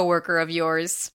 coworker of yours.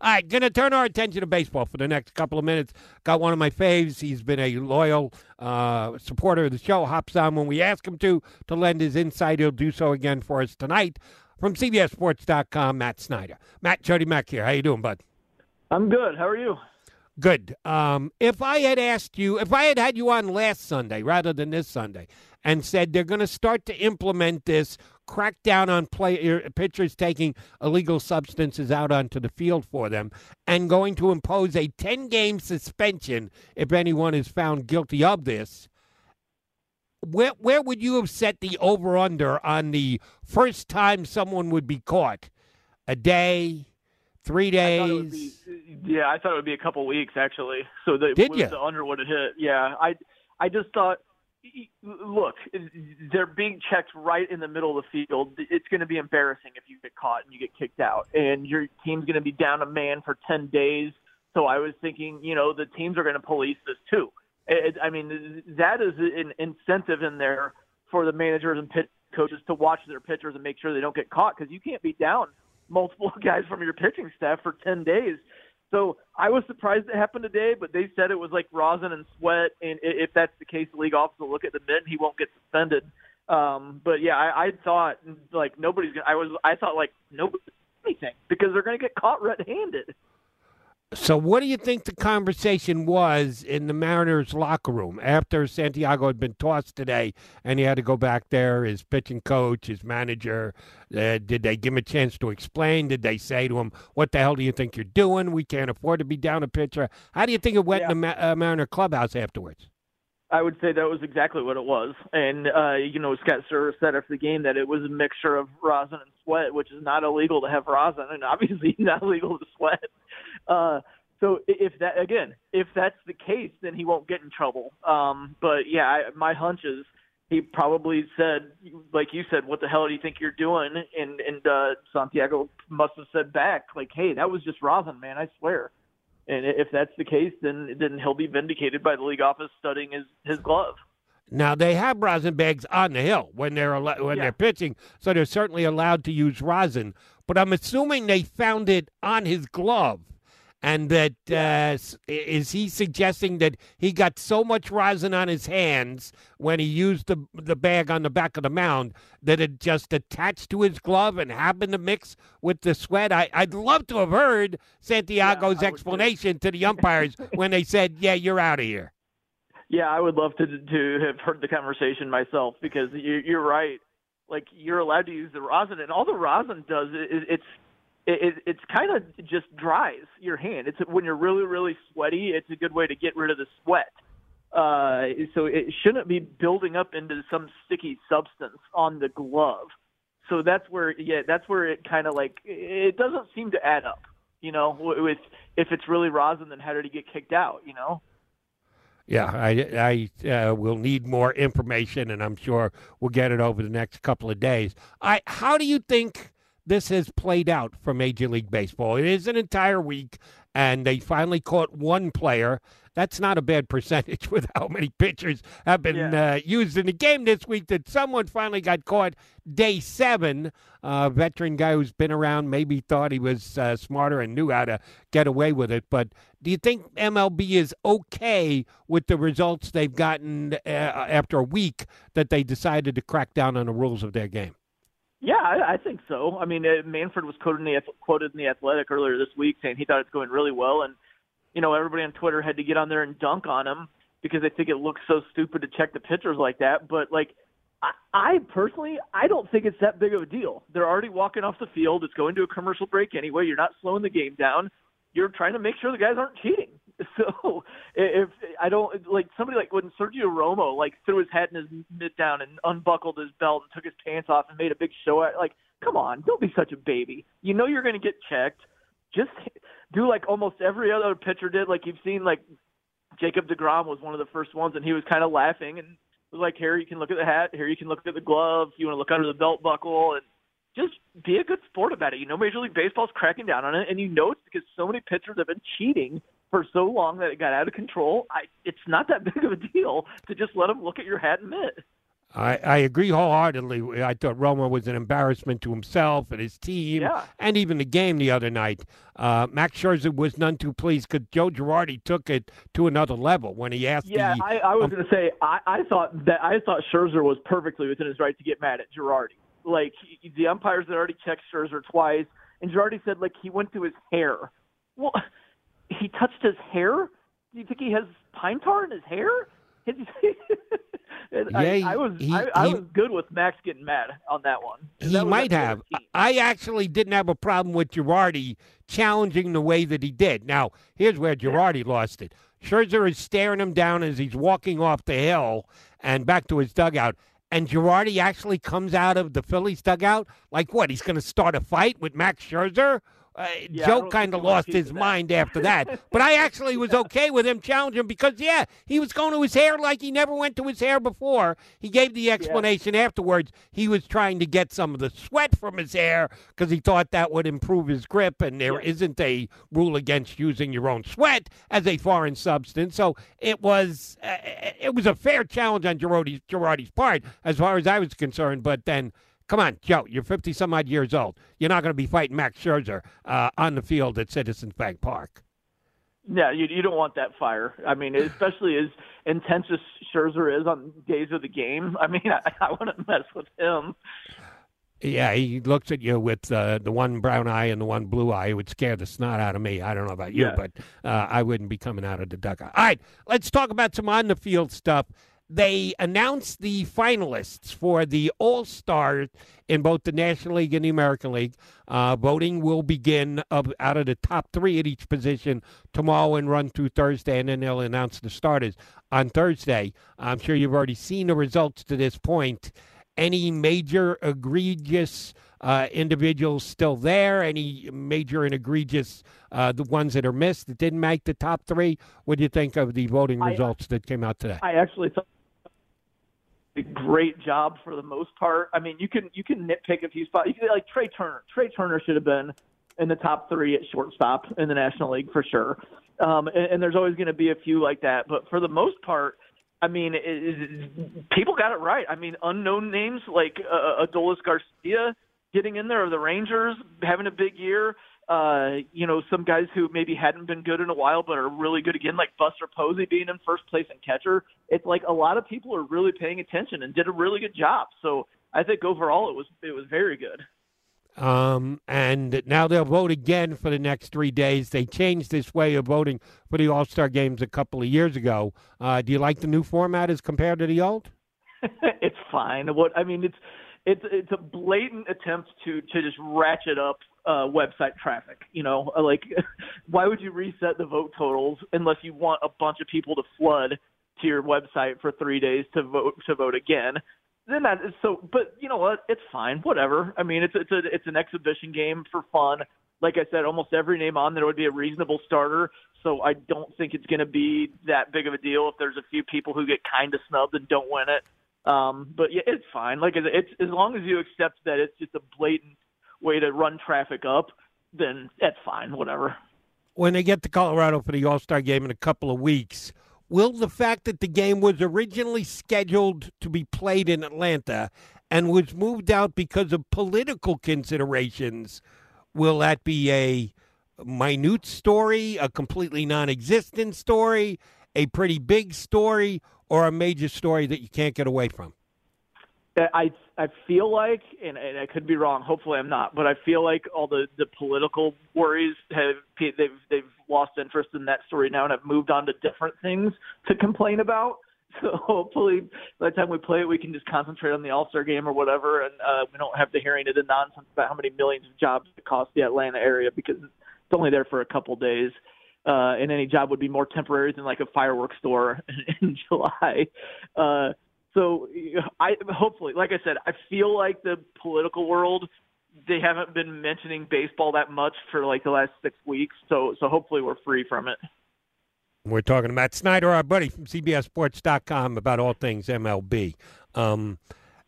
All right, going to turn our attention to baseball for the next couple of minutes. Got one of my faves. He's been a loyal uh, supporter of the show. Hops on when we ask him to to lend his insight. He'll do so again for us tonight. From CBSSports.com, Matt Snyder. Matt Jody Mac here. How you doing, bud? I'm good. How are you? Good. Um, if I had asked you, if I had had you on last Sunday rather than this Sunday, and said they're going to start to implement this crackdown on play, uh, pitchers taking illegal substances out onto the field for them, and going to impose a 10 game suspension if anyone is found guilty of this, where, where would you have set the over under on the first time someone would be caught? A day? Three I thought it would days? be- yeah, I thought it would be a couple weeks actually. So the, Did was the under would have hit. Yeah, I I just thought. Look, they're being checked right in the middle of the field. It's going to be embarrassing if you get caught and you get kicked out, and your team's going to be down a man for ten days. So I was thinking, you know, the teams are going to police this too. It, I mean, that is an incentive in there for the managers and pitch coaches to watch their pitchers and make sure they don't get caught because you can't be down multiple guys from your pitching staff for 10 days. So I was surprised it happened today, but they said it was like rosin and sweat. And if that's the case, the league office will look at the and he won't get suspended. Um, but yeah, I, I thought like nobody's gonna, I was, I thought like nobody anything because they're going to get caught red-handed. So, what do you think the conversation was in the Mariners' locker room after Santiago had been tossed today and he had to go back there? His pitching coach, his manager, uh, did they give him a chance to explain? Did they say to him, "What the hell do you think you're doing? We can't afford to be down a pitcher." How do you think it went in the Ma- uh, Mariner clubhouse afterwards? I would say that was exactly what it was. And, uh, you know, Scott Servais said after the game that it was a mixture of rosin and sweat, which is not illegal to have rosin and obviously not illegal to sweat. Uh, so if that, again, if that's the case, then he won't get in trouble. Um, but yeah, I, my hunch is he probably said, like you said, what the hell do you think you're doing? And, and, uh, Santiago must have said back, like, hey, that was just rosin, man, I swear. And if that's the case, then then he'll be vindicated by the league office studying his his glove. Now they have rosin bags on the hill when they're when Yeah. they're pitching, so they're certainly allowed to use rosin. But I'm assuming they found it on his glove, and that uh, is he suggesting that he got so much rosin on his hands when he used the the bag on the back of the mound that it just attached to his glove and happened to mix with the sweat. I, I'd love to have heard Santiago's would too. explanation to the umpires when they said, "Yeah, you're out of here." Yeah, I would love to to have heard the conversation myself because you, you're right. Like you're allowed to use the rosin, and all the rosin does is it's it, it, it's kind of just dries your hand. It's when you're really really sweaty. It's a good way to get rid of the sweat. Uh, so it shouldn't be building up into some sticky substance on the glove. So that's where yeah, that's where it kind of like it doesn't seem to add up. You know, with if it's really rosin, then how did he get kicked out? You know. Yeah, I, I uh, will need more information, and I'm sure we'll get it over the next couple of days. I, how do you think this has played out for Major League Baseball? It is an entire week, and they finally caught one player. That's not a bad percentage with how many pitchers have been Yeah. uh, used in the game this week. That someone finally got caught day seven. A veteran guy who's been around maybe thought he was uh, smarter and knew how to get away with it. But do you think MLB is okay with the results they've gotten uh, after a week that they decided to crack down on the rules of their game? Yeah, I, I think so. I mean, uh, Manfred was quoted in the quoted in the Athletic earlier this week saying he thought it's going really well, and you know everybody on Twitter had to get on there and dunk on him because they think it looks so stupid to check the pitchers like that. But like, I, I personally, I don't think it's that big of a deal. They're already walking off the field. It's going to a commercial break anyway. You're not slowing the game down. You're trying to make sure the guys aren't cheating. So if I don't like somebody like when Sergio Romo like threw his hat in his mitt down and unbuckled his belt and took his pants off and made a big show at like come on don't be such a baby. You know you're going to get checked. Just do like almost every other pitcher did. Like you've seen like Jacob DeGrom was one of the first ones and he was kind of laughing and was like here you can look at the hat. Here you can look at the glove. You want to look under the belt buckle. And just be a good sport about it. You know, Major League Baseball's cracking down on it, and you know it's because so many pitchers have been cheating for so long that it got out of control. I, it's not that big of a deal to just let them look at your hat and mitt. I, I agree wholeheartedly. I thought Romo was an embarrassment to himself and his team, yeah. and even the game the other night. Uh, Max Scherzer was none too pleased because Joe Girardi took it to another level when he asked. Yeah, the, I, I was um, going to say I, I thought that I thought Scherzer was perfectly within his right to get mad at Girardi. Like he, the umpires had already checked Scherzer twice, and Girardi said like he went through his hair. Well, he touched his hair. Do you think he has pine tar in his hair? yeah, I, I, was he, I, I he, was good with Max getting mad on that one. He that might have. I actually didn't have a problem with Girardi challenging the way that he did. Now, here's where Girardi lost it. Scherzer is staring him down as he's walking off the hill and back to his dugout. And Girardi actually comes out of the Phillies dugout like what? He's going to start a fight with Max Scherzer? Uh, yeah, Joe kind of lost his mind after that. but I actually was okay with him challenging because, yeah, he was going to his hair like he never went to his hair before. He gave the explanation yeah. afterwards. He was trying to get some of the sweat from his hair because he thought that would improve his grip, and there yeah. not a rule against using your own sweat as a foreign substance. So it was uh, it was a fair challenge on Girardi's, Girardi's part as far as I was concerned. But then Come on, Joe, you're 50 some odd years old. You're not going to be fighting Max Scherzer uh, on the field at Citizens Bank Park. Yeah, you, you don't want that fire. I mean, especially as intense as Scherzer is on days of the game. I mean, I, I wouldn't mess with him. Yeah, he looks at you with uh, the one brown eye and the one blue eye. It would scare the snot out of me. I don't know about you, yeah. but uh, I wouldn't be coming out of the dugout. All right, let's talk about some on the field stuff they announced the finalists for the All Stars in both the National League and the American League. Uh, voting will begin of, out of the top three at each position tomorrow and run through Thursday, and then they'll announce the starters on Thursday. I'm sure you've already seen the results to this point. Any major egregious uh, individuals still there? Any major and egregious uh, the ones that are missed that didn't make the top three? What do you think of the voting results that came out today? I actually thought great job for the most part. I mean, you can you can nitpick a few spots. You can like Trea Turner. Trea Turner should have been in the top three at shortstop in the National League for sure. Um, and, and there's always going to be a few like that, but for the most part, I mean, it, it, people got it right. I mean, unknown names like uh, Adolis Garcia getting in there, or the Rangers having a big year uh, you know, some guys who maybe hadn't been good in a while but are really good again, like Buster Posey being in first place and catcher. It's like a lot of people are really paying attention and did a really good job. So I think overall it was it was very good. Um, and now they'll vote again for the next three days. They changed this way of voting for the All Star games a couple of years ago. Uh, do you like the new format as compared to the old? it's fine. What I mean, it's it's it's a blatant attempt to to just ratchet up uh, website traffic. You know, like why would you reset the vote totals unless you want a bunch of people to flood to your website for three days to vote to vote again? Then that is so. But you know what? It's fine. Whatever. I mean, it's it's a it's an exhibition game for fun. Like I said, almost every name on there would be a reasonable starter. So I don't think it's going to be that big of a deal if there's a few people who get kind of snubbed and don't win it. Um, but yeah, it's fine. Like it's as long as you accept that it's just a blatant way to run traffic up, then that's fine. Whatever. When they get to Colorado for the All Star game in a couple of weeks, will the fact that the game was originally scheduled to be played in Atlanta and was moved out because of political considerations, will that be a minute story, a completely non-existent story, a pretty big story, or a major story that you can't get away from? Uh, I I feel like, and, and I could be wrong. Hopefully, I'm not, but I feel like all the the political worries have they've they've lost interest in that story now and have moved on to different things to complain about. So hopefully, by the time we play it, we can just concentrate on the All Star game or whatever, and uh, we don't have to hear any of the nonsense about how many millions of jobs it costs the Atlanta area because it's only there for a couple days. Uh, and any job would be more temporary than like a fireworks store in, in July. Uh, so I hopefully, like I said, I feel like the political world they haven't been mentioning baseball that much for like the last six weeks. So so hopefully we're free from it. We're talking to Matt Snyder, our buddy from CBSSports.com, about all things MLB. Um,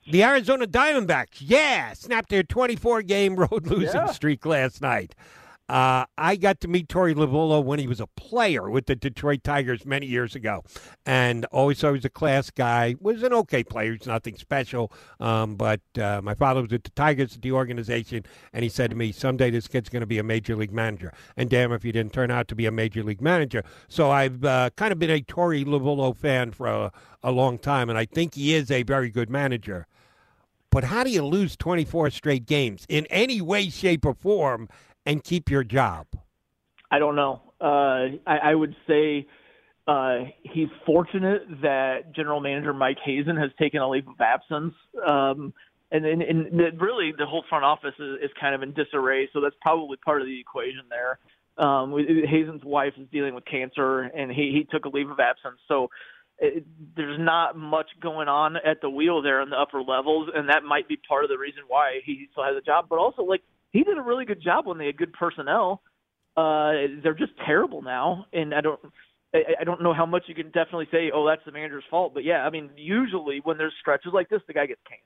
the Arizona Diamondbacks, yeah, snapped their 24 game road losing yeah. streak last night. Uh, I got to meet Torey Lovullo when he was a player with the Detroit Tigers many years ago, and always thought he was a class guy. Was an okay player, he's nothing special. Um, but uh, my father was at the Tigers at the organization, and he said to me, "Someday this kid's going to be a major league manager." And damn if he didn't turn out to be a major league manager. So I've uh, kind of been a Torey Lovullo fan for a, a long time, and I think he is a very good manager. But how do you lose 24 straight games in any way, shape, or form? And keep your job? I don't know. Uh, I, I would say uh, he's fortunate that General Manager Mike Hazen has taken a leave of absence. Um, and, and, and really, the whole front office is, is kind of in disarray. So that's probably part of the equation there. Um, Hazen's wife is dealing with cancer, and he, he took a leave of absence. So it, there's not much going on at the wheel there in the upper levels, and that might be part of the reason why he still has a job. But also, like he did a really good job when they had good personnel. Uh, they're just terrible now, and I don't. I don't know how much you can definitely say, oh, that's the manager's fault. But yeah, I mean, usually when there's stretches like this, the guy gets canned.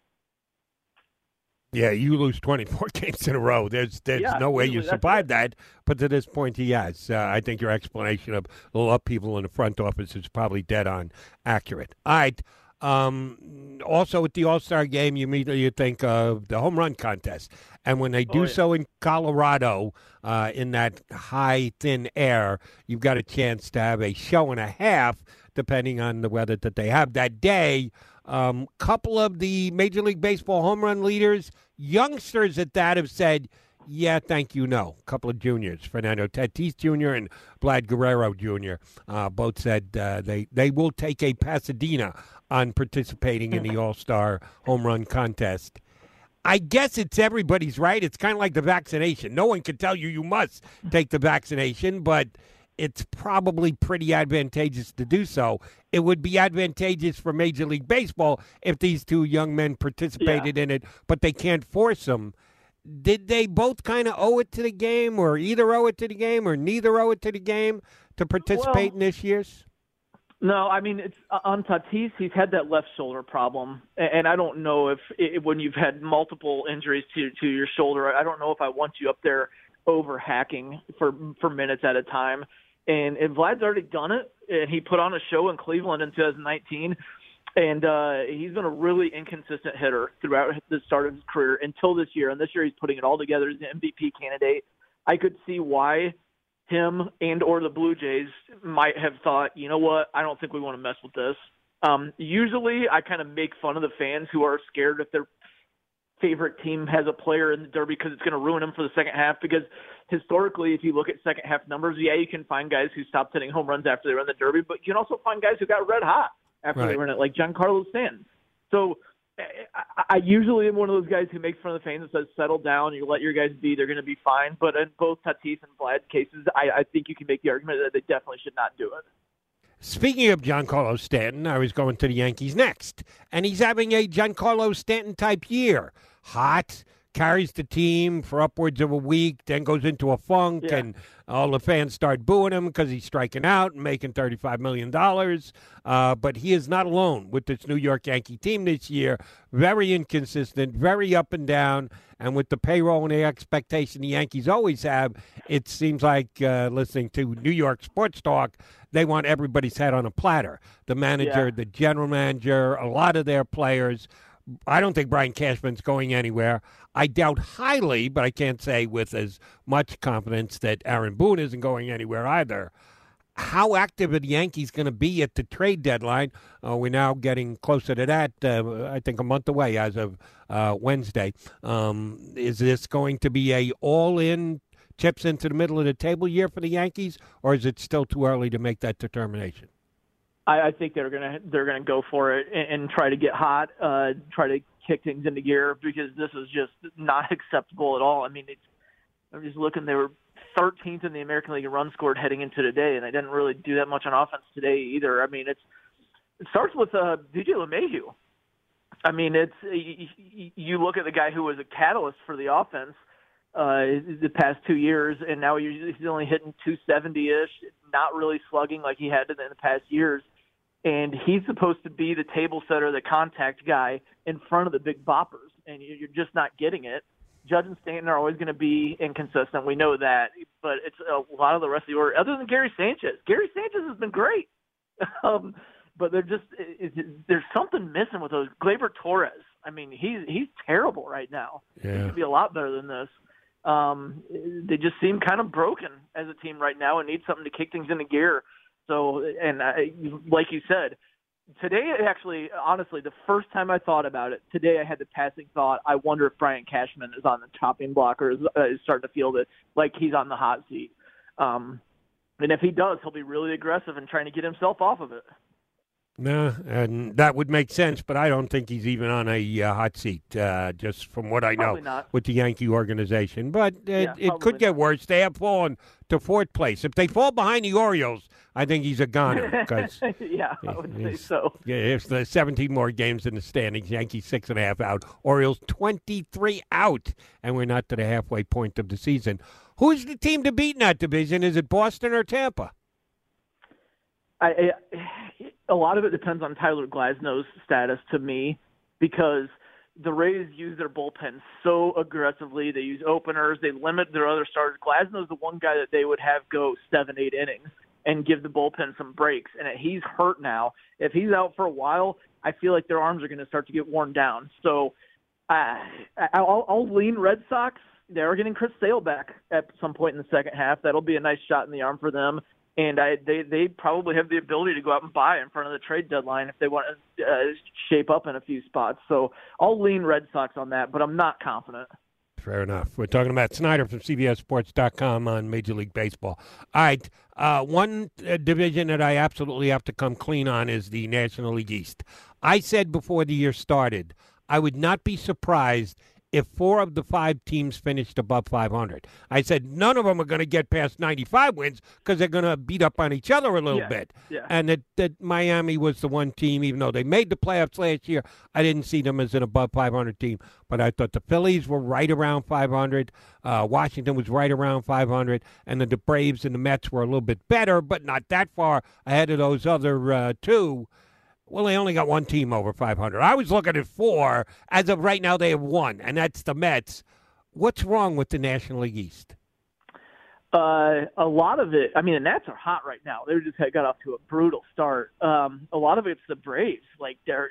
Yeah, you lose 24 games in a row. There's there's yeah, no way you survive that. But to this point, he has. Uh, I think your explanation of a lot of people in the front office is probably dead on accurate. All right. Um, also, at the All Star game, you immediately think of the home run contest. And when they do oh, yeah. so in Colorado, uh, in that high, thin air, you've got a chance to have a show and a half, depending on the weather that they have that day. A um, couple of the Major League Baseball home run leaders, youngsters at that, have said, yeah, thank you, no. A couple of juniors, Fernando Tatis Jr. and Vlad Guerrero Jr., uh, both said uh, they, they will take a Pasadena on participating in the All Star home run contest. I guess it's everybody's right. It's kind of like the vaccination. No one can tell you you must take the vaccination, but it's probably pretty advantageous to do so. It would be advantageous for Major League Baseball if these two young men participated yeah. in it, but they can't force them. Did they both kind of owe it to the game, or either owe it to the game, or neither owe it to the game to participate well, in this year's? No, I mean it's uh, on Tatis. He's had that left shoulder problem, and I don't know if it, when you've had multiple injuries to to your shoulder, I don't know if I want you up there over hacking for for minutes at a time. And, and Vlad's already done it, and he put on a show in Cleveland in 2019. And uh, he's been a really inconsistent hitter throughout the start of his career until this year. And this year, he's putting it all together as an MVP candidate. I could see why him and or the Blue Jays might have thought, you know what, I don't think we want to mess with this. Um, usually, I kind of make fun of the fans who are scared if their favorite team has a player in the Derby because it's going to ruin them for the second half. Because historically, if you look at second half numbers, yeah, you can find guys who stopped hitting home runs after they run the Derby, but you can also find guys who got red hot after right. they run it, like Giancarlo Stanton. So I, usually am one of those guys who makes fun of the fans and says, "Settle down. You let your guys be. They're going to be fine." But in both Tatis and Vlad cases, I, I think you can make the argument that they definitely should not do it. Speaking of Giancarlo Stanton, I was going to the Yankees next, and he's having a Giancarlo Stanton type year. Hot, carries the team for upwards of a week, then goes into a funk, yeah. and all the fans start booing him because he's striking out and making $35 million. Uh, but he is not alone with this New York Yankee team this year. Very inconsistent, very up and down. And with the payroll and the expectation the Yankees always have, it seems like uh, listening to New York sports talk, they want everybody's head on a platter. The manager, yeah. the general manager, a lot of their players. I don't think Brian Cashman's going anywhere. I doubt highly, but I can't say with as much confidence that Aaron Boone isn't going anywhere either. how active are the Yankees going to be at the trade deadline? Uh, we're now getting closer to that. Uh, I think a month away as of uh, Wednesday. Um, is this going to be a all-in chips into the middle of the table year for the Yankees, or is it still too early to make that determination? I, I think they're gonna they're gonna go for it and, and try to get hot, uh, try to kick things into gear because this is just not acceptable at all. I mean, it's, I'm just looking; they were 13th in the American League in runs scored heading into today, and they didn't really do that much on offense today either. I mean, it's it starts with uh, DJ LeMahieu. I mean, it's you look at the guy who was a catalyst for the offense uh, the past two years, and now he's only hitting 270-ish, not really slugging like he had in the past years. And he's supposed to be the table setter, the contact guy in front of the big boppers, and you're just not getting it. Judge and Stanton are always going to be inconsistent. We know that, but it's a lot of the rest of the order. Other than Gary Sanchez, Gary Sanchez has been great, um, but they're just it, it, there's something missing with those. Gleyber Torres, I mean, he's he's terrible right now. Yeah. He could be a lot better than this. Um, they just seem kind of broken as a team right now and need something to kick things into gear. So, and I, like you said, today actually honestly the first time i thought about it today i had the passing thought i wonder if brian cashman is on the chopping block or is, uh, is starting to feel that like he's on the hot seat. Um and if he does he'll be really aggressive and trying to get himself off of it no, and that would make sense, but I don't think he's even on a uh, hot seat, uh, just from what I know with the Yankee organization. But it, yeah, it could get worse. They have fallen to fourth place. If they fall behind the Orioles, I think he's a goner. Cause yeah, I would say so. Yeah, it's the 17 more games in the standings. Yankees six and a half out. Orioles 23 out, and we're not to the halfway point of the season. Who's the team to beat in that division? Is it Boston or Tampa? I, I a lot of it depends on Tyler Glasnow's status to me because the Rays use their bullpen so aggressively. They use openers. They limit their other starters. Glasnow's the one guy that they would have go seven, eight innings and give the bullpen some breaks. And he's hurt now. If he's out for a while, I feel like their arms are going to start to get worn down. So uh, I'll, I'll lean Red Sox. They're getting Chris Sale back at some point in the second half. That'll be a nice shot in the arm for them and I, they they probably have the ability to go out and buy in front of the trade deadline if they want to uh, shape up in a few spots. So I'll lean Red Sox on that, but I'm not confident. Fair enough. We're talking about Snyder from CBSSports.com on Major League Baseball. All right, uh, one uh, division that I absolutely have to come clean on is the National League East. I said before the year started, I would not be surprised if four of the five teams finished above 500. I said none of them are going to get past 95 wins because they're going to beat up on each other a little yeah, bit. Yeah. And that, that Miami was the one team, even though they made the playoffs last year, I didn't see them as an above 500 team. But I thought the Phillies were right around 500. Uh, Washington was right around 500. And then the Braves and the Mets were a little bit better, but not that far ahead of those other uh, two. Well, they only got one team over 500. I was looking at four. As of right now, they have one, and that's the Mets. What's wrong with the National League East? Uh, a lot of it. I mean, the Nats are hot right now. They just got off to a brutal start. Um, a lot of it's the Braves. Like they're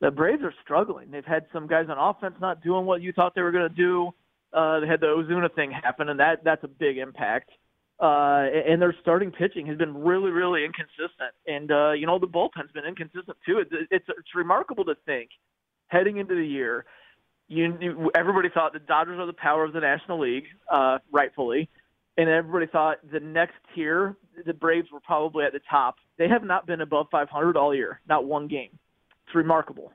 the Braves are struggling. They've had some guys on offense not doing what you thought they were going to do. Uh, they had the Ozuna thing happen, and that that's a big impact uh, and their starting pitching has been really, really inconsistent. And uh, you know the bullpen's been inconsistent too. It's, it's it's remarkable to think heading into the year, you, you everybody thought the Dodgers are the power of the National League, uh, rightfully, and everybody thought the next tier, the Braves were probably at the top. They have not been above 500 all year, not one game. It's remarkable.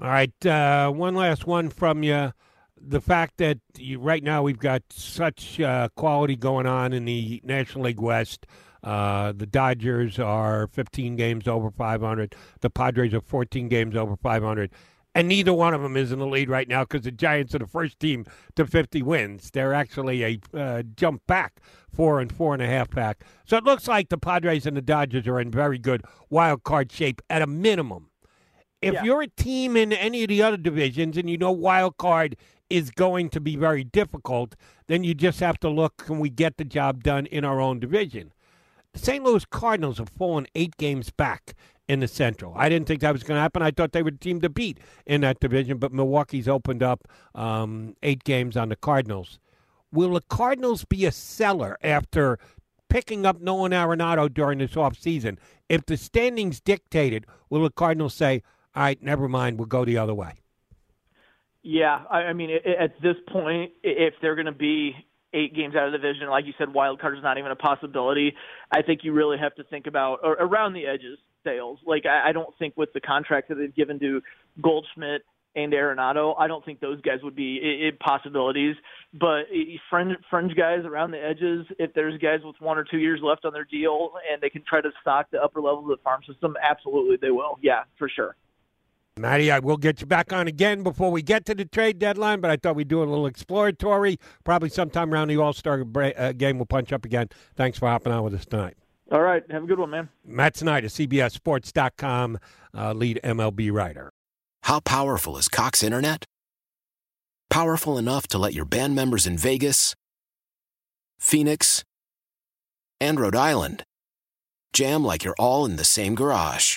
All right, uh, one last one from you the fact that you, right now we've got such uh, quality going on in the National League West. Uh, the Dodgers are 15 games over 500. The Padres are 14 games over 500. And neither one of them is in the lead right now because the Giants are the first team to 50 wins. They're actually a uh, jump back, four and four and a half back. So it looks like the Padres and the Dodgers are in very good wild card shape at a minimum. If yeah. you're a team in any of the other divisions and you know wild card is going to be very difficult, then you just have to look can we get the job done in our own division? The St. Louis Cardinals have fallen eight games back in the Central. I didn't think that was going to happen. I thought they were the team to beat in that division, but Milwaukee's opened up um, eight games on the Cardinals. Will the Cardinals be a seller after picking up Nolan Arenado during this offseason. If the standings dictated, will the Cardinals say, all right, never mind, we'll go the other way? Yeah, I, I mean, at this point, if they're going to be eight games out of the division, like you said, wild card is not even a possibility. I think you really have to think about or around the edges sales. Like I, I don't think with the contract that they've given to Goldschmidt and Arenado, I don't think those guys would be I- I possibilities. But fringe, fringe guys around the edges, if there's guys with one or two years left on their deal and they can try to stock the upper levels of the farm system, absolutely they will. Yeah, for sure. Matty, I will get you back on again before we get to the trade deadline, but I thought we'd do a little exploratory. Probably sometime around the All Star uh, game, we'll punch up again. Thanks for hopping on with us tonight. All right. Have a good one, man. Matt Snyder, CBSSports.com, uh, lead MLB writer. How powerful is Cox Internet? Powerful enough to let your band members in Vegas, Phoenix, and Rhode Island jam like you're all in the same garage.